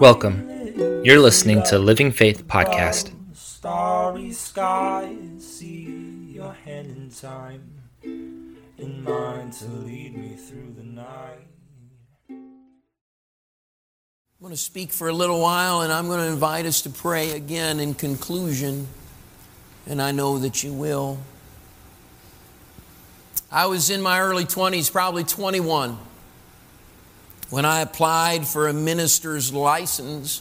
Welcome. You're listening to Living Faith Podcast. Starry skies, see your hand in time, in mine to lead me through the night. I'm going to speak for a little while and I'm going to invite us to pray again in conclusion, and I know that you will. I was in my early 20s, probably 21, when I applied for a minister's license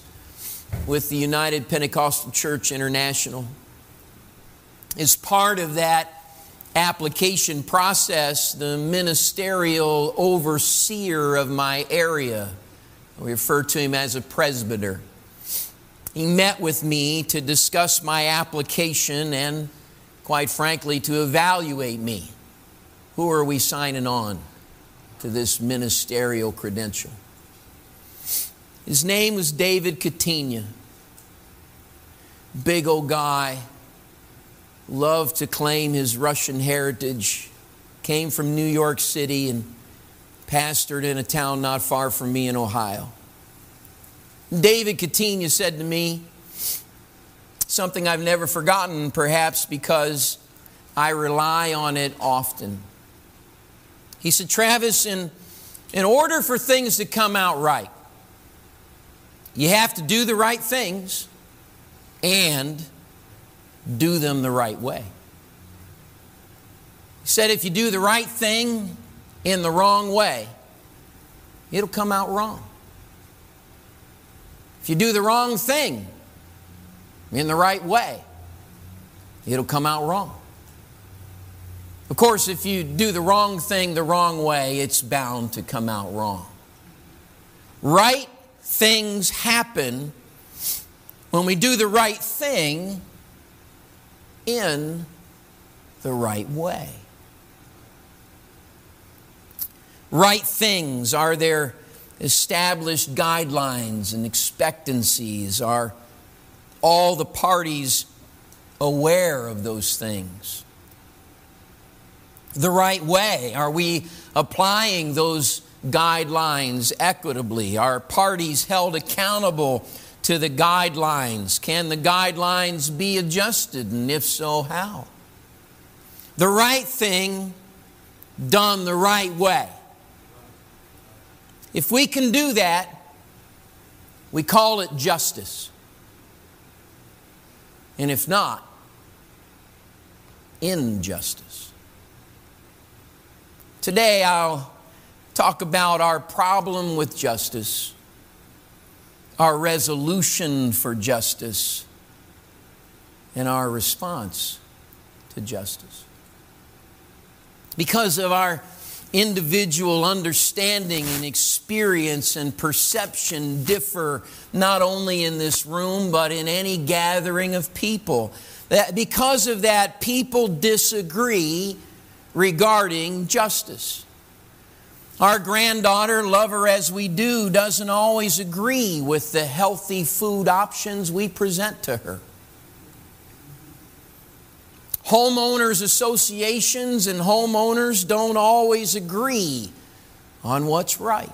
with the United Pentecostal Church International. As part of that application process, the ministerial overseer of my area, we refer to him as a presbyter. He met with me to discuss my application and, quite frankly, to evaluate me. Who are we signing on to this ministerial credential? His name was David Katina. Big old guy, loved to claim his Russian heritage, came from New York City and pastored in a town not far from me in Ohio. David Katina said to me something I've never forgotten, perhaps because I rely on it often. He said, Travis, in, in order for things to come out right, you have to do the right things and do them the right way. He said, if you do the right thing in the wrong way, it'll come out wrong. If you do the wrong thing in the right way, it'll come out wrong. Of course, if you do the wrong thing the wrong way, it's bound to come out wrong. Right things happen when we do the right thing in the right way. Right things are there established guidelines and expectancies? Are all the parties aware of those things? The right way? Are we applying those guidelines equitably? Are parties held accountable to the guidelines? Can the guidelines be adjusted? And if so, how? The right thing done the right way. If we can do that, we call it justice. And if not, injustice. Today I'll talk about our problem with justice, our resolution for justice, and our response to justice. Because of our individual understanding and experience and perception differ not only in this room but in any gathering of people. That because of that, people disagree regarding justice. Our granddaughter, love her as we do, doesn't always agree with the healthy food options we present to her. Homeowners associations and homeowners don't always agree on what's right.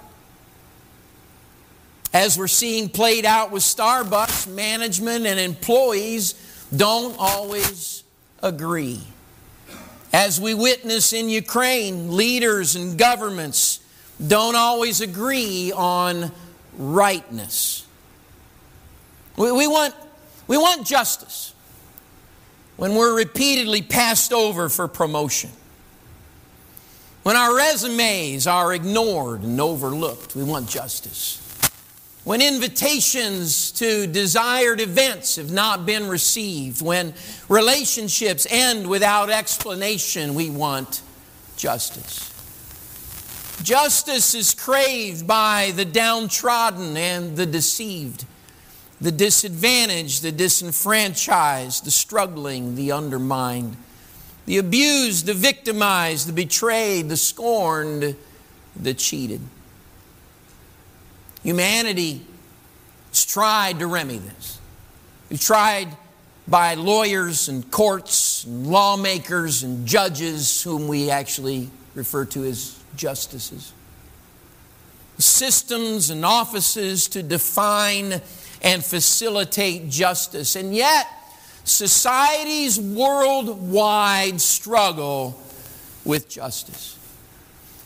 As we're seeing played out with Starbucks, management and employees don't always agree. As we witness in Ukraine, leaders and governments don't always agree on rightness. We, we, want, we want justice when we're repeatedly passed over for promotion, when our resumes are ignored and overlooked, we want justice. When invitations to desired events have not been received, when relationships end without explanation, we want justice. Justice is craved by the downtrodden and the deceived the disadvantaged, the disenfranchised, the struggling, the undermined, the abused, the victimized, the betrayed, the scorned, the cheated. Humanity has tried to remedy this. We tried by lawyers and courts and lawmakers and judges, whom we actually refer to as justices. systems and offices to define and facilitate justice. And yet, societies worldwide struggle with justice.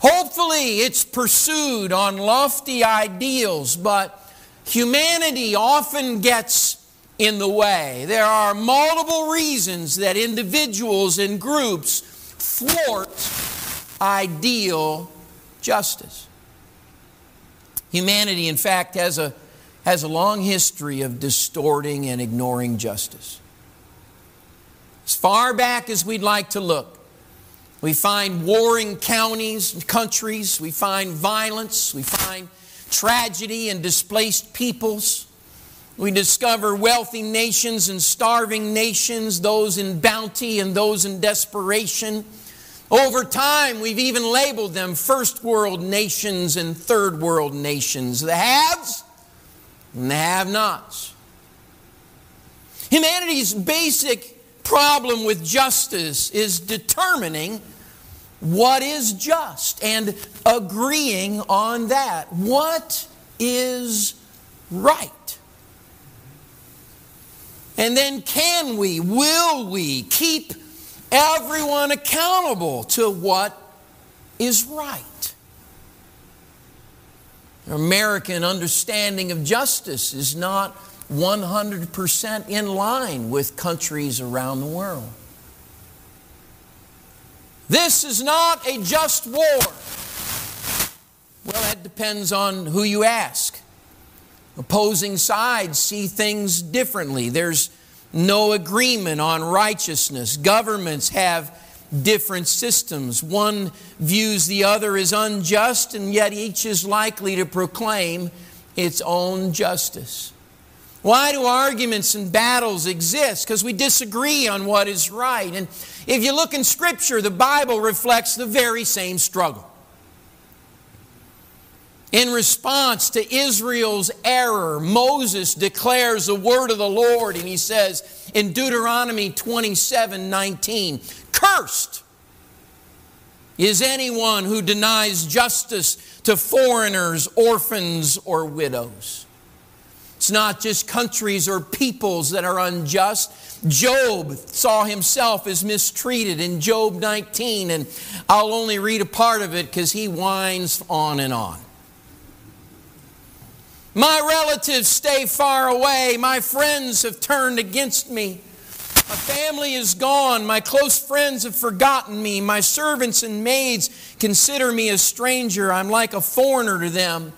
Hopefully, it's pursued on lofty ideals, but humanity often gets in the way. There are multiple reasons that individuals and groups thwart ideal justice. Humanity, in fact, has a, has a long history of distorting and ignoring justice. As far back as we'd like to look, we find warring counties and countries, we find violence, we find tragedy and displaced peoples. We discover wealthy nations and starving nations, those in bounty and those in desperation. Over time, we've even labeled them first world nations and third world nations the haves and the have nots. Humanity's basic problem with justice is determining what is just and agreeing on that. What is right? And then can we, will we keep everyone accountable to what is right. American understanding of justice is not 100% in line with countries around the world. This is not a just war. Well, that depends on who you ask. Opposing sides see things differently. There's no agreement on righteousness. Governments have different systems. One views the other as unjust, and yet each is likely to proclaim its own justice. Why do arguments and battles exist? Because we disagree on what is right. And if you look in Scripture, the Bible reflects the very same struggle. In response to Israel's error, Moses declares the word of the Lord, and he says in Deuteronomy 27 19, Cursed is anyone who denies justice to foreigners, orphans, or widows. It's not just countries or peoples that are unjust. Job saw himself as mistreated in Job 19, and I'll only read a part of it because he whines on and on. My relatives stay far away. My friends have turned against me. My family is gone. My close friends have forgotten me. My servants and maids consider me a stranger. I'm like a foreigner to them.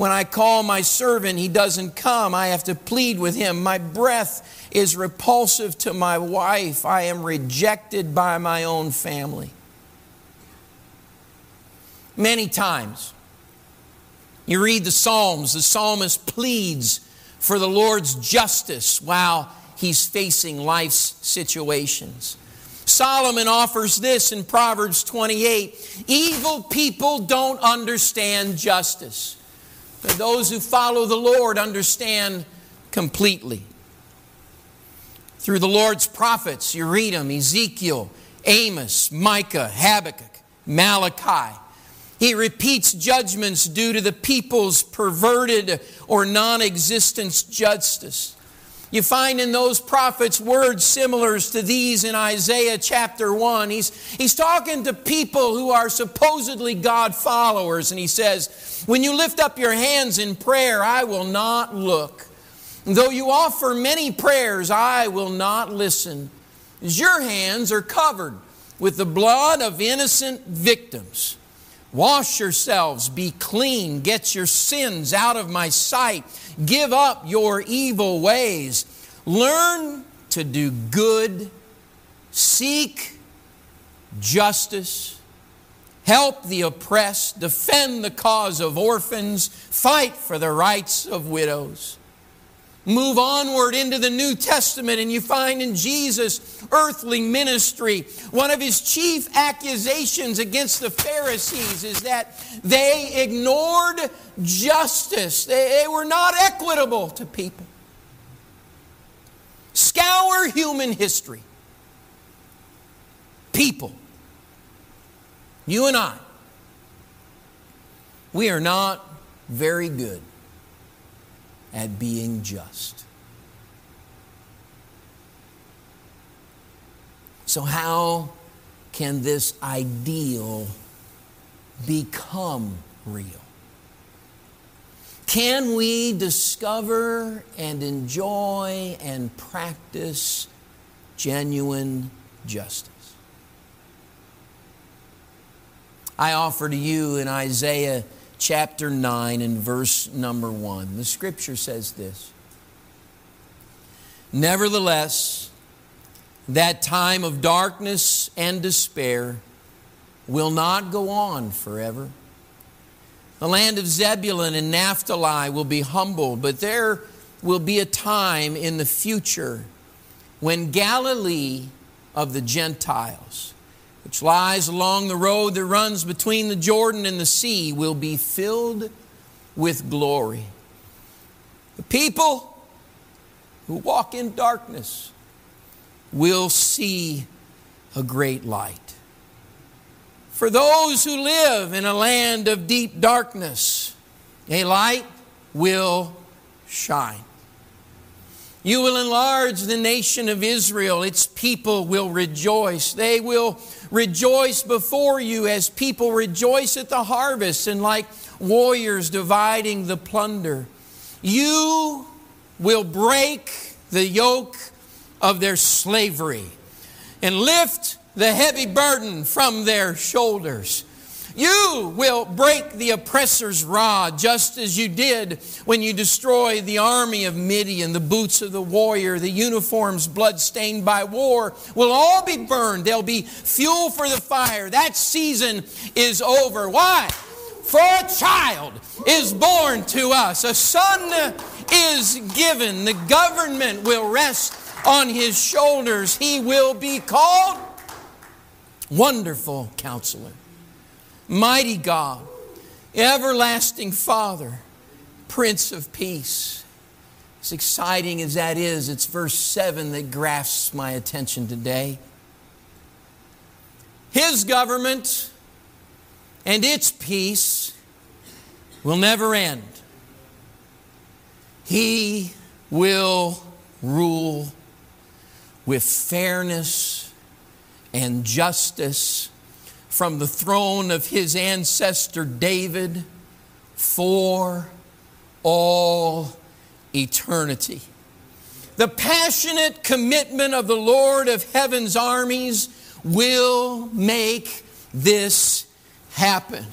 When I call my servant, he doesn't come. I have to plead with him. My breath is repulsive to my wife. I am rejected by my own family. Many times, you read the Psalms, the psalmist pleads for the Lord's justice while he's facing life's situations. Solomon offers this in Proverbs 28 Evil people don't understand justice, but those who follow the Lord understand completely. Through the Lord's prophets, you read them Ezekiel, Amos, Micah, Habakkuk, Malachi. He repeats judgments due to the people's perverted or non existent justice. You find in those prophets words similar to these in Isaiah chapter 1. He's, he's talking to people who are supposedly God followers, and he says, When you lift up your hands in prayer, I will not look. Though you offer many prayers, I will not listen. Your hands are covered with the blood of innocent victims. Wash yourselves, be clean, get your sins out of my sight, give up your evil ways, learn to do good, seek justice, help the oppressed, defend the cause of orphans, fight for the rights of widows move onward into the New Testament, and you find in Jesus' earthly ministry, one of his chief accusations against the Pharisees is that they ignored justice, they, were not equitable to people. Scour human history. People, you and I, we are not very good at being just. So, how can this ideal become real? Can we discover and enjoy and practice genuine justice? I offer to you in Isaiah chapter 9 and verse number 1. The scripture says this Nevertheless, that time of darkness and despair will not go on forever. The land of Zebulun and Naphtali will be humbled, but there will be a time in the future when Galilee of the Gentiles, which lies along the road that runs between the Jordan and the sea, will be filled with glory. The people who walk in darkness will see a great light. For those who live in a land of deep darkness, a light will shine. You will enlarge the nation of Israel. Its people will rejoice. They will rejoice before you as people rejoice at the harvest and like warriors dividing the plunder. You will break the yoke of their slavery and lift the heavy burden from their shoulders. You will break the oppressor's rod just as you did when you destroyed the army of Midian. The boots of the warrior, the uniforms bloodstained by war will all be burned. They'll be fuel for the fire. That season is over. Why? For a child is born to us, a son is given. The government will rest on his shoulders. He will be called Wonderful Counselor, Mighty God, Everlasting Father, Prince of Peace. As exciting as that is, it's verse 7 that grasps my attention today. His government and its peace will never end. He will rule with fairness and justice from the throne of his ancestor David for all eternity. The passionate commitment of the Lord of heaven's armies will make this happen.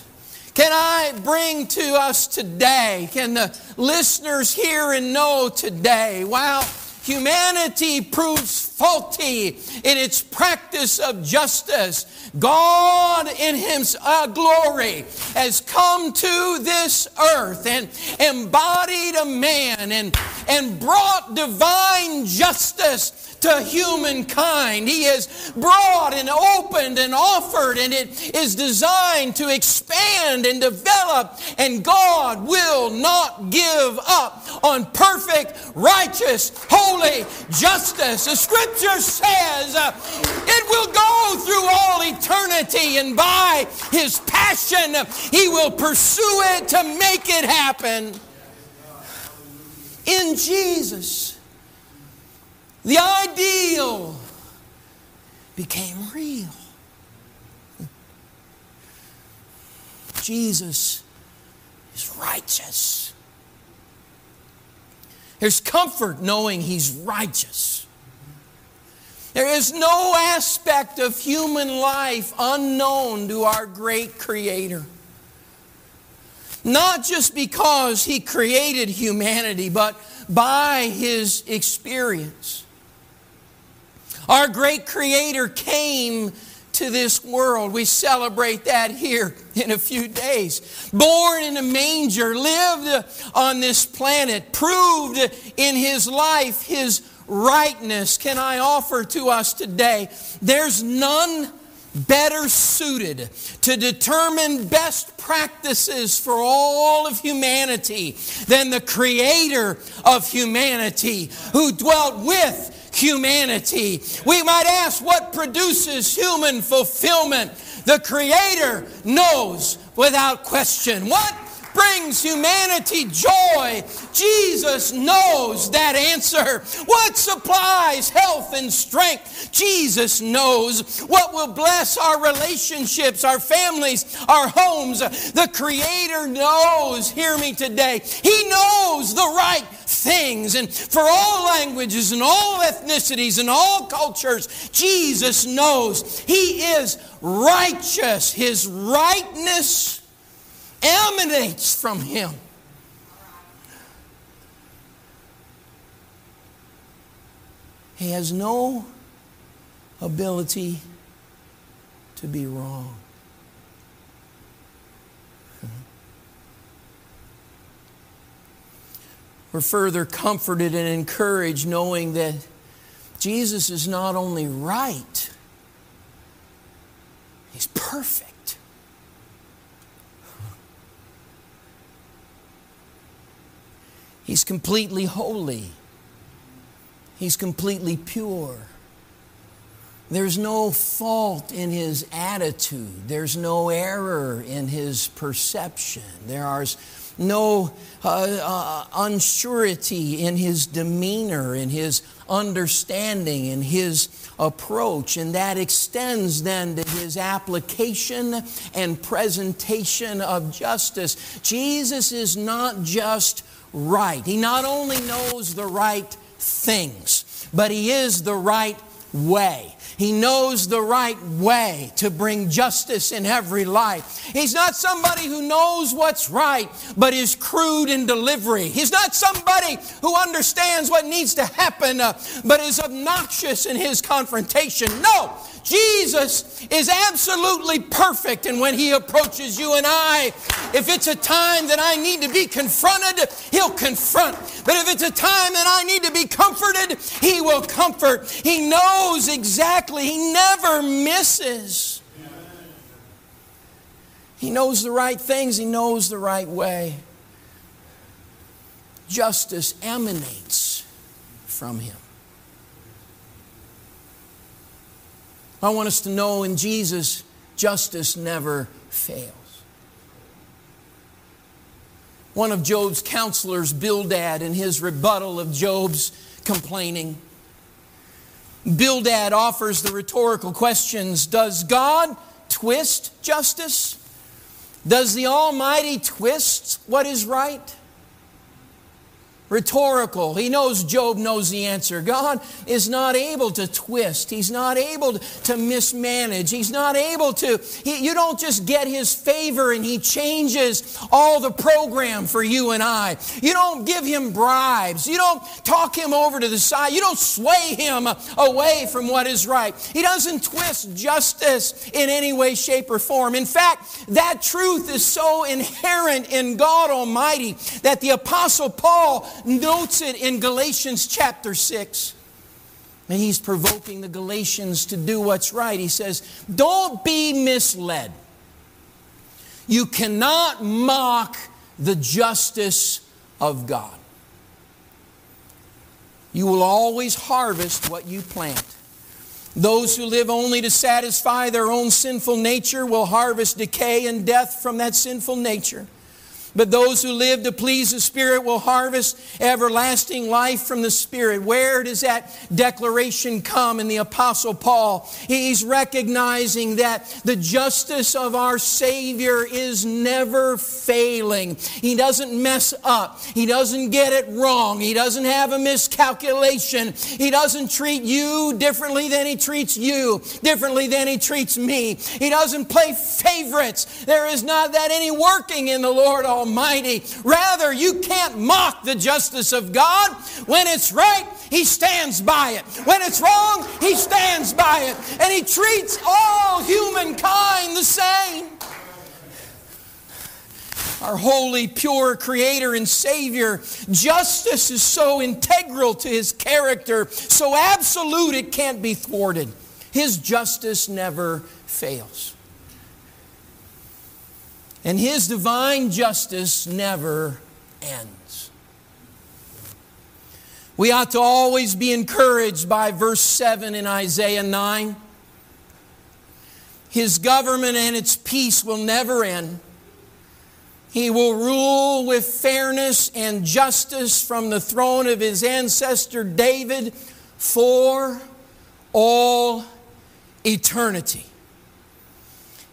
Can I bring to us today, can the listeners hear and know today, wow, humanity proves faulty in its practice of justice. God, in His uh, glory, has come to this earth and embodied a man and, and brought divine justice to humankind. He has brought and opened and offered, and it is designed to expand and develop. And God will not give up on perfect, righteous, holy justice. The scripture says uh, it will go through all eternity, and by his passion, he will pursue it to make it happen. In Jesus the ideal became real. Jesus is righteous. There's comfort knowing He's righteous. There is no aspect of human life unknown to our great Creator. Not just because He created humanity, but by His experience. Our great Creator came to this world. We celebrate that here in a few days. Born in a manger, lived on this planet, proved in his life his rightness. Can I offer to us today? There's none better suited to determine best practices for all of humanity than the creator of humanity who dwelt with humanity. We might ask what produces human fulfillment. The Creator knows without question. What brings humanity joy. Jesus knows that answer. What supplies health and strength? Jesus knows. What will bless our relationships, our families, our homes? The Creator knows. Hear me today. He knows the right things. And for all languages and all ethnicities and all cultures, Jesus knows He is righteous. His rightness emanates from Him. He has no ability to be wrong. Hmm. We're further comforted and encouraged knowing that Jesus is not only right, He's perfect. He's completely holy. He's completely pure. There's no fault in his attitude. There's no error in his perception. There's no uh, uh, unsurety in his demeanor, in his understanding, in his approach. And that extends then to his application and presentation of justice. Jesus is not just right, he not only knows the right things, but he is the right way. He knows the right way to bring justice in every life. He's not somebody who knows what's right, but is crude in delivery. He's not somebody who understands what needs to happen, uh, but is obnoxious in his confrontation. No, Jesus is absolutely perfect. And when He approaches you and I, if it's a time that I need to be confronted, He'll confront. But if it's a time that I need to be comforted, He will comfort. He knows exactly, He never misses. He knows the right things, He knows the right way. Justice emanates from Him. I want us to know in Jesus, justice never fails. One of Job's counselors, Bildad, in his rebuttal of Job's complaining, Bildad offers the rhetorical questions Does God twist justice? Does the Almighty twist what is right? Rhetorical. He knows Job knows the answer. God is not able to twist. He's not able to mismanage. He's not able to. He, you don't just get His favor and He changes all the program for you and I. You don't give Him bribes. You don't talk Him over to the side. You don't sway Him away from what is right. He doesn't twist justice in any way, shape, or form. In fact, that truth is so inherent in God Almighty that the Apostle Paul notes it in Galatians chapter 6. And he's provoking the Galatians to do what's right. He says, Don't be misled. You cannot mock the justice of God. You will always harvest what you plant. Those who live only to satisfy their own sinful nature will harvest decay and death from that sinful nature. But those who live to please the Spirit will harvest everlasting life from the Spirit. Where does that declaration come in the Apostle Paul? He's recognizing that the justice of our Savior is never failing. He doesn't mess up, He doesn't get it wrong, He doesn't have a miscalculation, He doesn't treat you differently than He treats you, differently than He treats me. He doesn't play favorites. There is not that any working in the Lord Almighty. Almighty. Rather, you can't mock the justice of God. When it's right, He stands by it. When it's wrong, He stands by it. And He treats all humankind the same. Our holy, pure Creator and Savior, justice is so integral to His character, so absolute it can't be thwarted. His justice never fails. And His divine justice never ends. We ought to always be encouraged by verse 7 in Isaiah 9. His government and its peace will never end. He will rule with fairness and justice from the throne of his ancestor David for all eternity.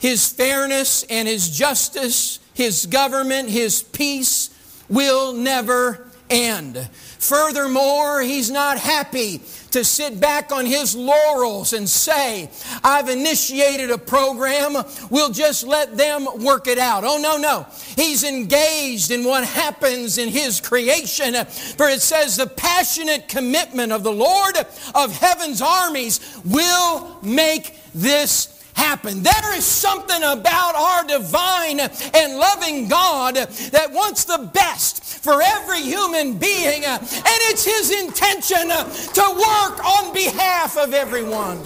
His fairness and his justice, his government, his peace will never end. Furthermore, he's not happy to sit back on his laurels and say, I've initiated a program, we'll just let them work it out. Oh, no, no. He's engaged in what happens in his creation. For it says, the passionate commitment of the Lord of heaven's armies will make this happen. There is something about our divine and loving God that wants the best for every human being, and it's His intention to work on behalf of everyone.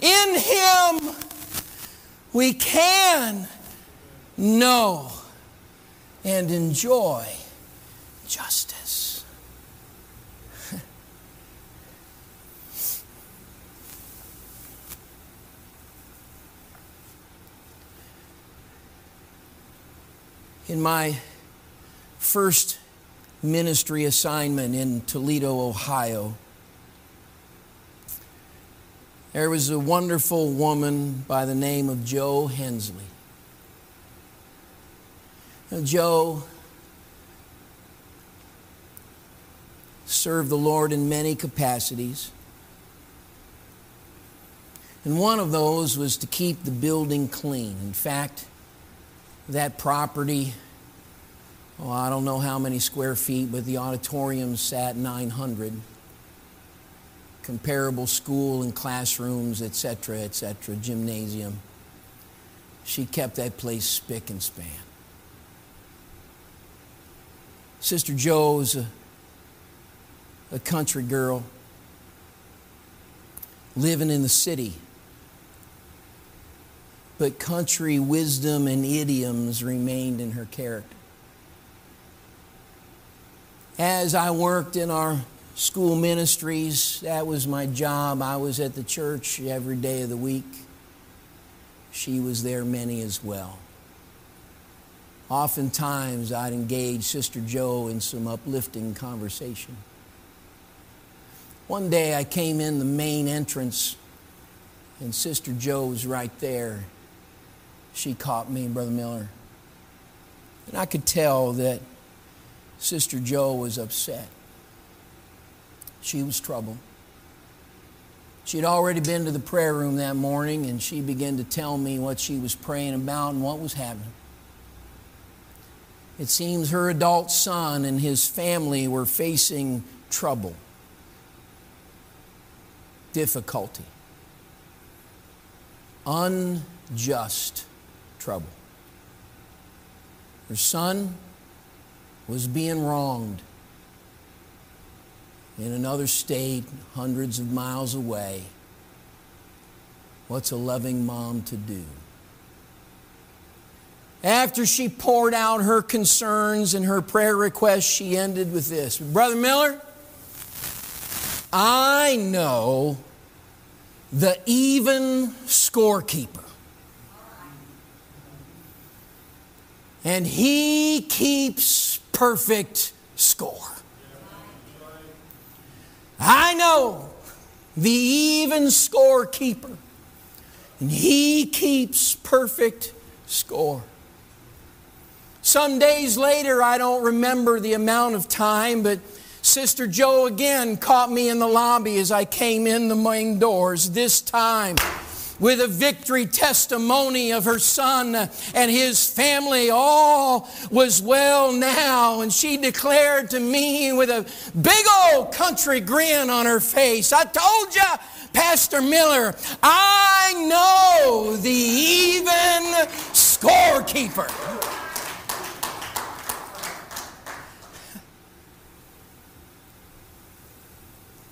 In Him, we can know and enjoy justice. In my first ministry assignment in Toledo, Ohio, there was a wonderful woman by the name of Joe Hensley. Now, Joe served the Lord in many capacities. And one of those was to keep the building clean. In fact, that property, I don't know how many square feet, but the auditorium sat 900. Comparable school and classrooms, etc., etc., gymnasium. She kept that place spick and span. Sister Joe's a, a country girl living in the city but country wisdom and idioms remained in her character. As I worked in our school ministries, that was my job. I was at the church every day of the week. She was there many as well. Oftentimes, I'd engage Sister Joe in some uplifting conversation. One day, I came in the main entrance, and Sister Joe was right there she caught me, and Brother Miller. And I could tell that Sister Joe was upset. She was troubled. She had already been to the prayer room that morning and she began to tell me what she was praying about and what was happening. It seems her adult son and his family were facing trouble, difficulty, unjust trouble. Her son was being wronged in another state, hundreds of miles away. What's a loving mom to do? After she poured out her concerns and her prayer requests, she ended with this Brother Miller, I know the even scorekeeper. And he keeps perfect score. I know the even score keeper, and he keeps perfect score. Some days later, I don't remember the amount of time, but Sister Joe again caught me in the lobby as I came in the main doors. This time, with a victory testimony of her son and his family. All was well now. And she declared to me with a big old country grin on her face, I told you, Pastor Miller, I know the even scorekeeper.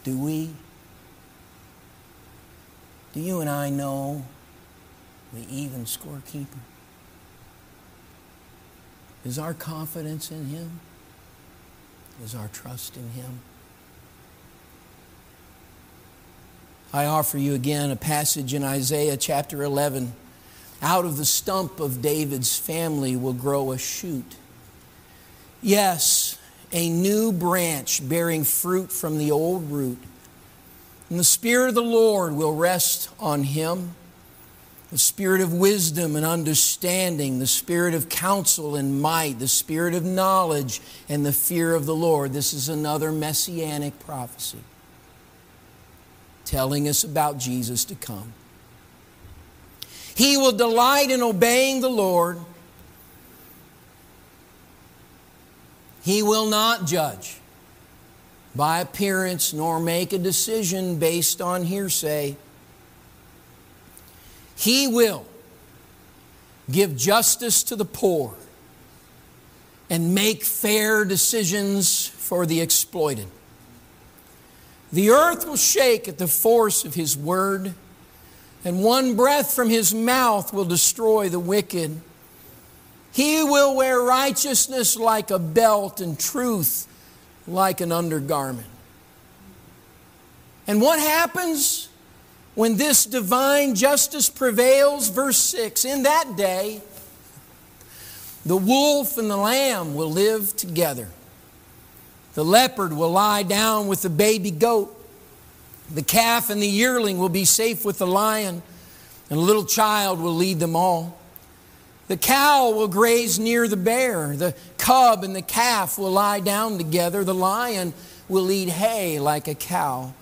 Do we? Do you and I know the even scorekeeper? Is our confidence in Him? Is our trust in Him? I offer you again a passage in Isaiah chapter 11. Out of the stump of David's family will grow a shoot. Yes, a new branch bearing fruit from the old root. And the Spirit of the Lord will rest on him the Spirit of wisdom and understanding, the Spirit of counsel and might, the Spirit of knowledge and the fear of the Lord. This is another messianic prophecy telling us about Jesus to come. He will delight in obeying the Lord. He will not judge by appearance nor make a decision based on hearsay. He will give justice to the poor and make fair decisions for the exploited. The earth will shake at the force of His word and one breath from his mouth will destroy the wicked. He will wear righteousness like a belt and truth like an undergarment. And what happens when this divine justice prevails? Verse 6 In that day, the wolf and the lamb will live together. The leopard will lie down with the baby goat. The calf and the yearling will be safe with the lion, and a little child will lead them all. The cow will graze near the bear. The cub and the calf will lie down together. The lion will eat hay like a cow.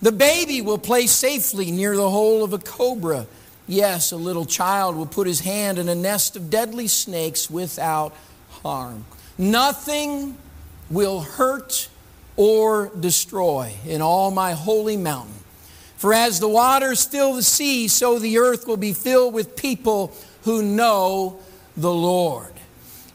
The baby will play safely near the hole of a cobra. Yes, a little child will put his hand in a nest of deadly snakes without harm. Nothing will hurt or destroy in all my holy mountain. For as the waters fill the sea, so the earth will be filled with people who know the Lord.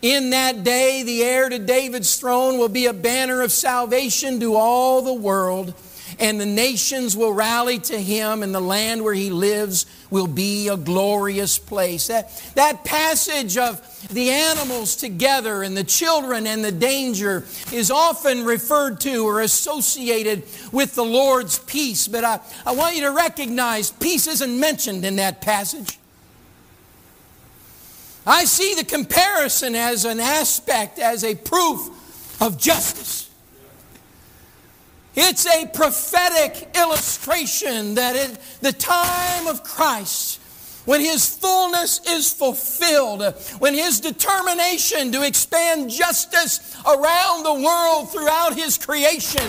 In that day, the heir to David's throne will be a banner of salvation to all the world and the nations will rally to him, and the land where he lives will be a glorious place. That, that passage of the animals together and the children and the danger is often referred to or associated with the Lord's peace, but I, I want you to recognize peace isn't mentioned in that passage. I see the comparison as an aspect, as a proof of justice. It's a prophetic illustration that in the time of Christ, when His fullness is fulfilled, when His determination to expand justice around the world throughout His creation,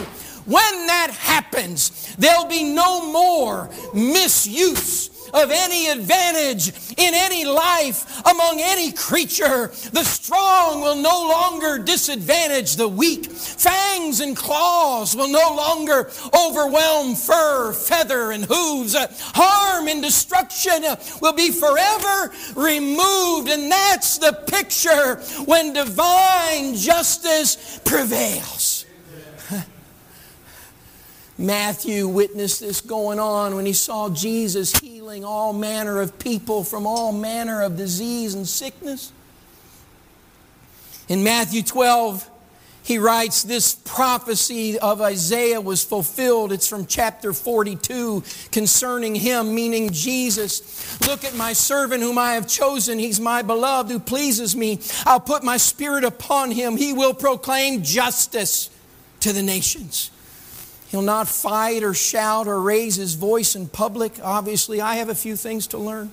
when that happens, there'll be no more misuse of any advantage in any life among any creature. The strong will no longer disadvantage the weak. Fangs and claws will no longer overwhelm fur, feather, and hooves. Harm and destruction will be forever removed. And that's the picture when divine justice prevails. Matthew witnessed this going on when he saw Jesus healing all manner of people from all manner of disease and sickness. In Matthew 12, he writes, This prophecy of Isaiah was fulfilled. It's from chapter 42 concerning him, meaning Jesus. Look at my servant whom I have chosen. He's my beloved who pleases me. I'll put my spirit upon him. He will proclaim justice to the nations. He'll not fight or shout or raise his voice in public. Obviously, I have a few things to learn.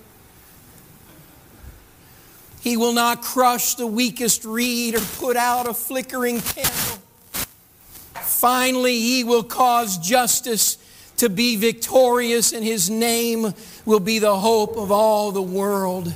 He will not crush the weakest reed or put out a flickering candle. Finally, he will cause justice to be victorious, and his name will be the hope of all the world.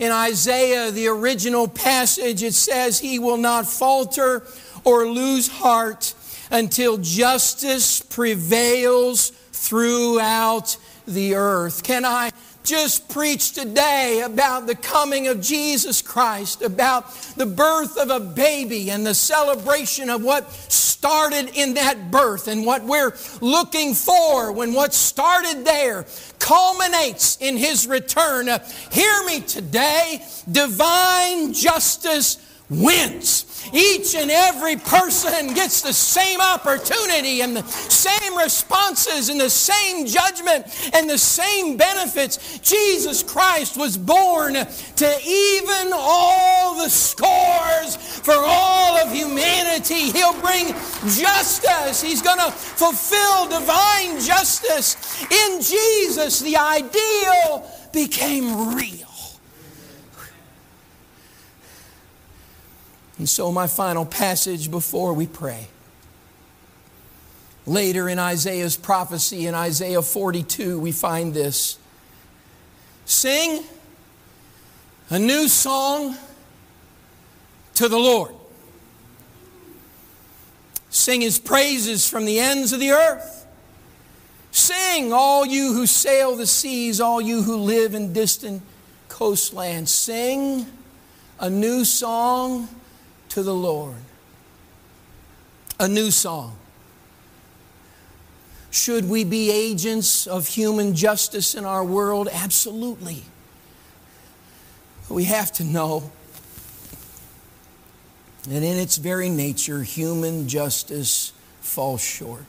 In Isaiah, the original passage, it says, He will not falter or lose heart until justice prevails throughout the earth. Can I just preach today about the coming of Jesus Christ, about the birth of a baby and the celebration of what started in that birth and what we're looking for when what started there culminates in His return. Uh, hear me today divine justice wins. Each and every person gets the same opportunity and the same responses and the same judgment and the same benefits. Jesus Christ was born to even all the scores for all of humanity. He'll bring justice. He's going to fulfill divine justice. In Jesus, the ideal became real. And so, my final passage before we pray. Later in Isaiah's prophecy, in Isaiah 42, we find this Sing a new song to the Lord. Sing his praises from the ends of the earth. Sing, all you who sail the seas, all you who live in distant coastlands. Sing a new song to the Lord. A new song. Should we be agents of human justice in our world? Absolutely. We have to know that in its very nature, human justice falls short.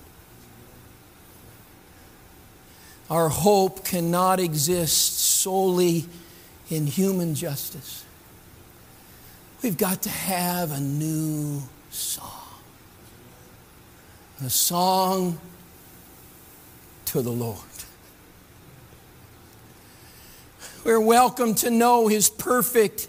Our hope cannot exist solely in human justice. We've got to have a new song. A song to the Lord. We're welcome to know His perfect,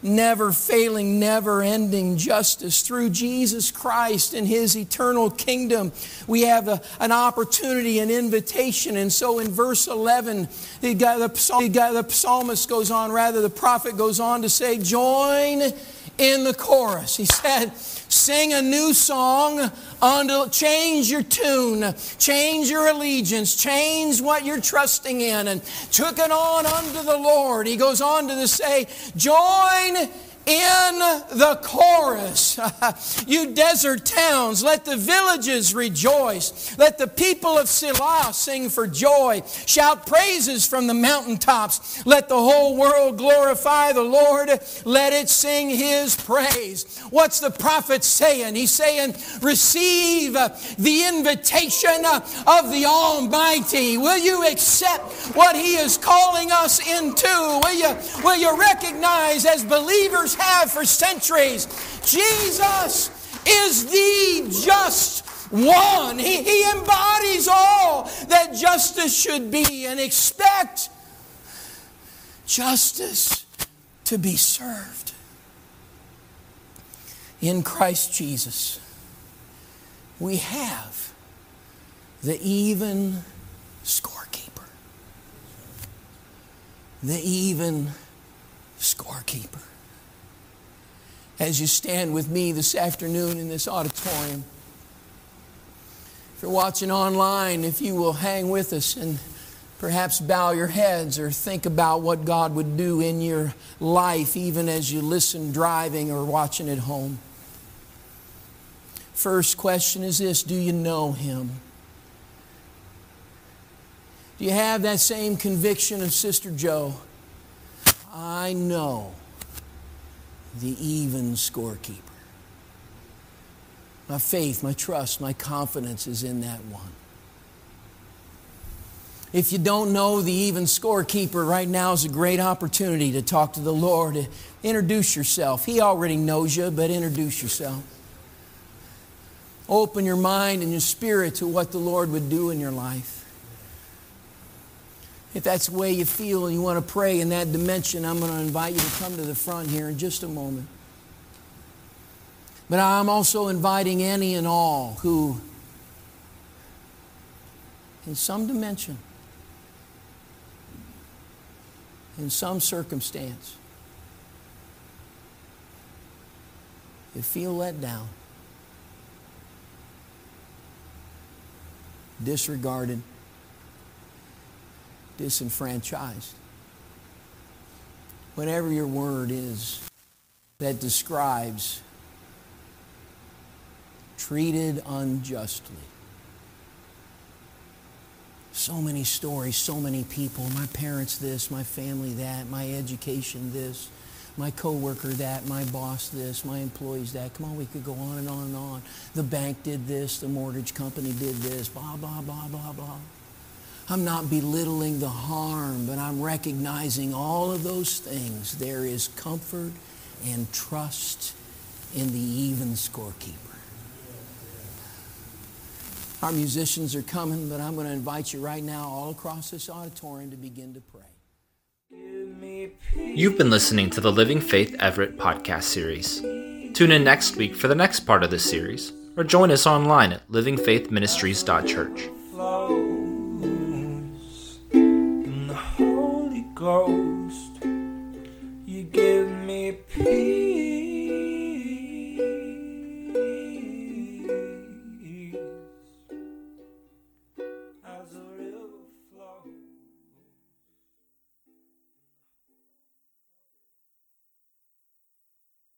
never failing, never ending justice through Jesus Christ and His eternal kingdom. We have a, an opportunity, an invitation. And so in verse 11, the, guy, the, the psalmist goes on, rather, the prophet goes on to say, Join in the chorus. He said, Sing a new song, unto, change your tune, change your allegiance, change what you're trusting in, and took it on unto the Lord. He goes on to say, Join in the chorus. you desert towns, let the villages rejoice. Let the people of Sela sing for joy. Shout praises from the mountaintops. Let the whole world glorify the Lord. Let it sing his praise. What's the prophet saying? He's saying, Receive the invitation of the Almighty. Will you accept what he is calling us into? Will you, will you recognize as believers have for centuries. Jesus is the just one. He, he embodies all that justice should be and expect justice to be served. In Christ Jesus, we have the even scorekeeper. The even scorekeeper as you stand with me this afternoon in this auditorium. If you're watching online, if you will hang with us and perhaps bow your heads or think about what God would do in your life, even as you listen driving or watching at home. First question is this Do you know Him? Do you have that same conviction of Sister Joe? I know the even scorekeeper. My faith, my trust, my confidence is in that one. If you don't know the even scorekeeper, right now is a great opportunity to talk to the Lord. Introduce yourself. He already knows you, but introduce yourself. Open your mind and your spirit to what the Lord would do in your life. If that's the way you feel and you want to pray in that dimension, I'm going to invite you to come to the front here in just a moment. But I'm also inviting any and all who, in some dimension, in some circumstance, you feel let down, disregarded disenfranchised. Whatever your word is that describes treated unjustly. So many stories, so many people. My parents this, my family that, my education this, my coworker that, my boss this, my employees that. Come on, we could go on and on and on. The bank did this, the mortgage company did this, blah, blah, blah, blah, blah. I'm not belittling the harm, but I'm recognizing all of those things. There is comfort and trust in the even scorekeeper. Our musicians are coming, but I'm going to invite you right now, all across this auditorium, to begin to pray. You've been listening to the Living Faith Everett podcast series. Tune in next week for the next part of this series, or join us online at livingfaithministries.church. ghost. You give me peace.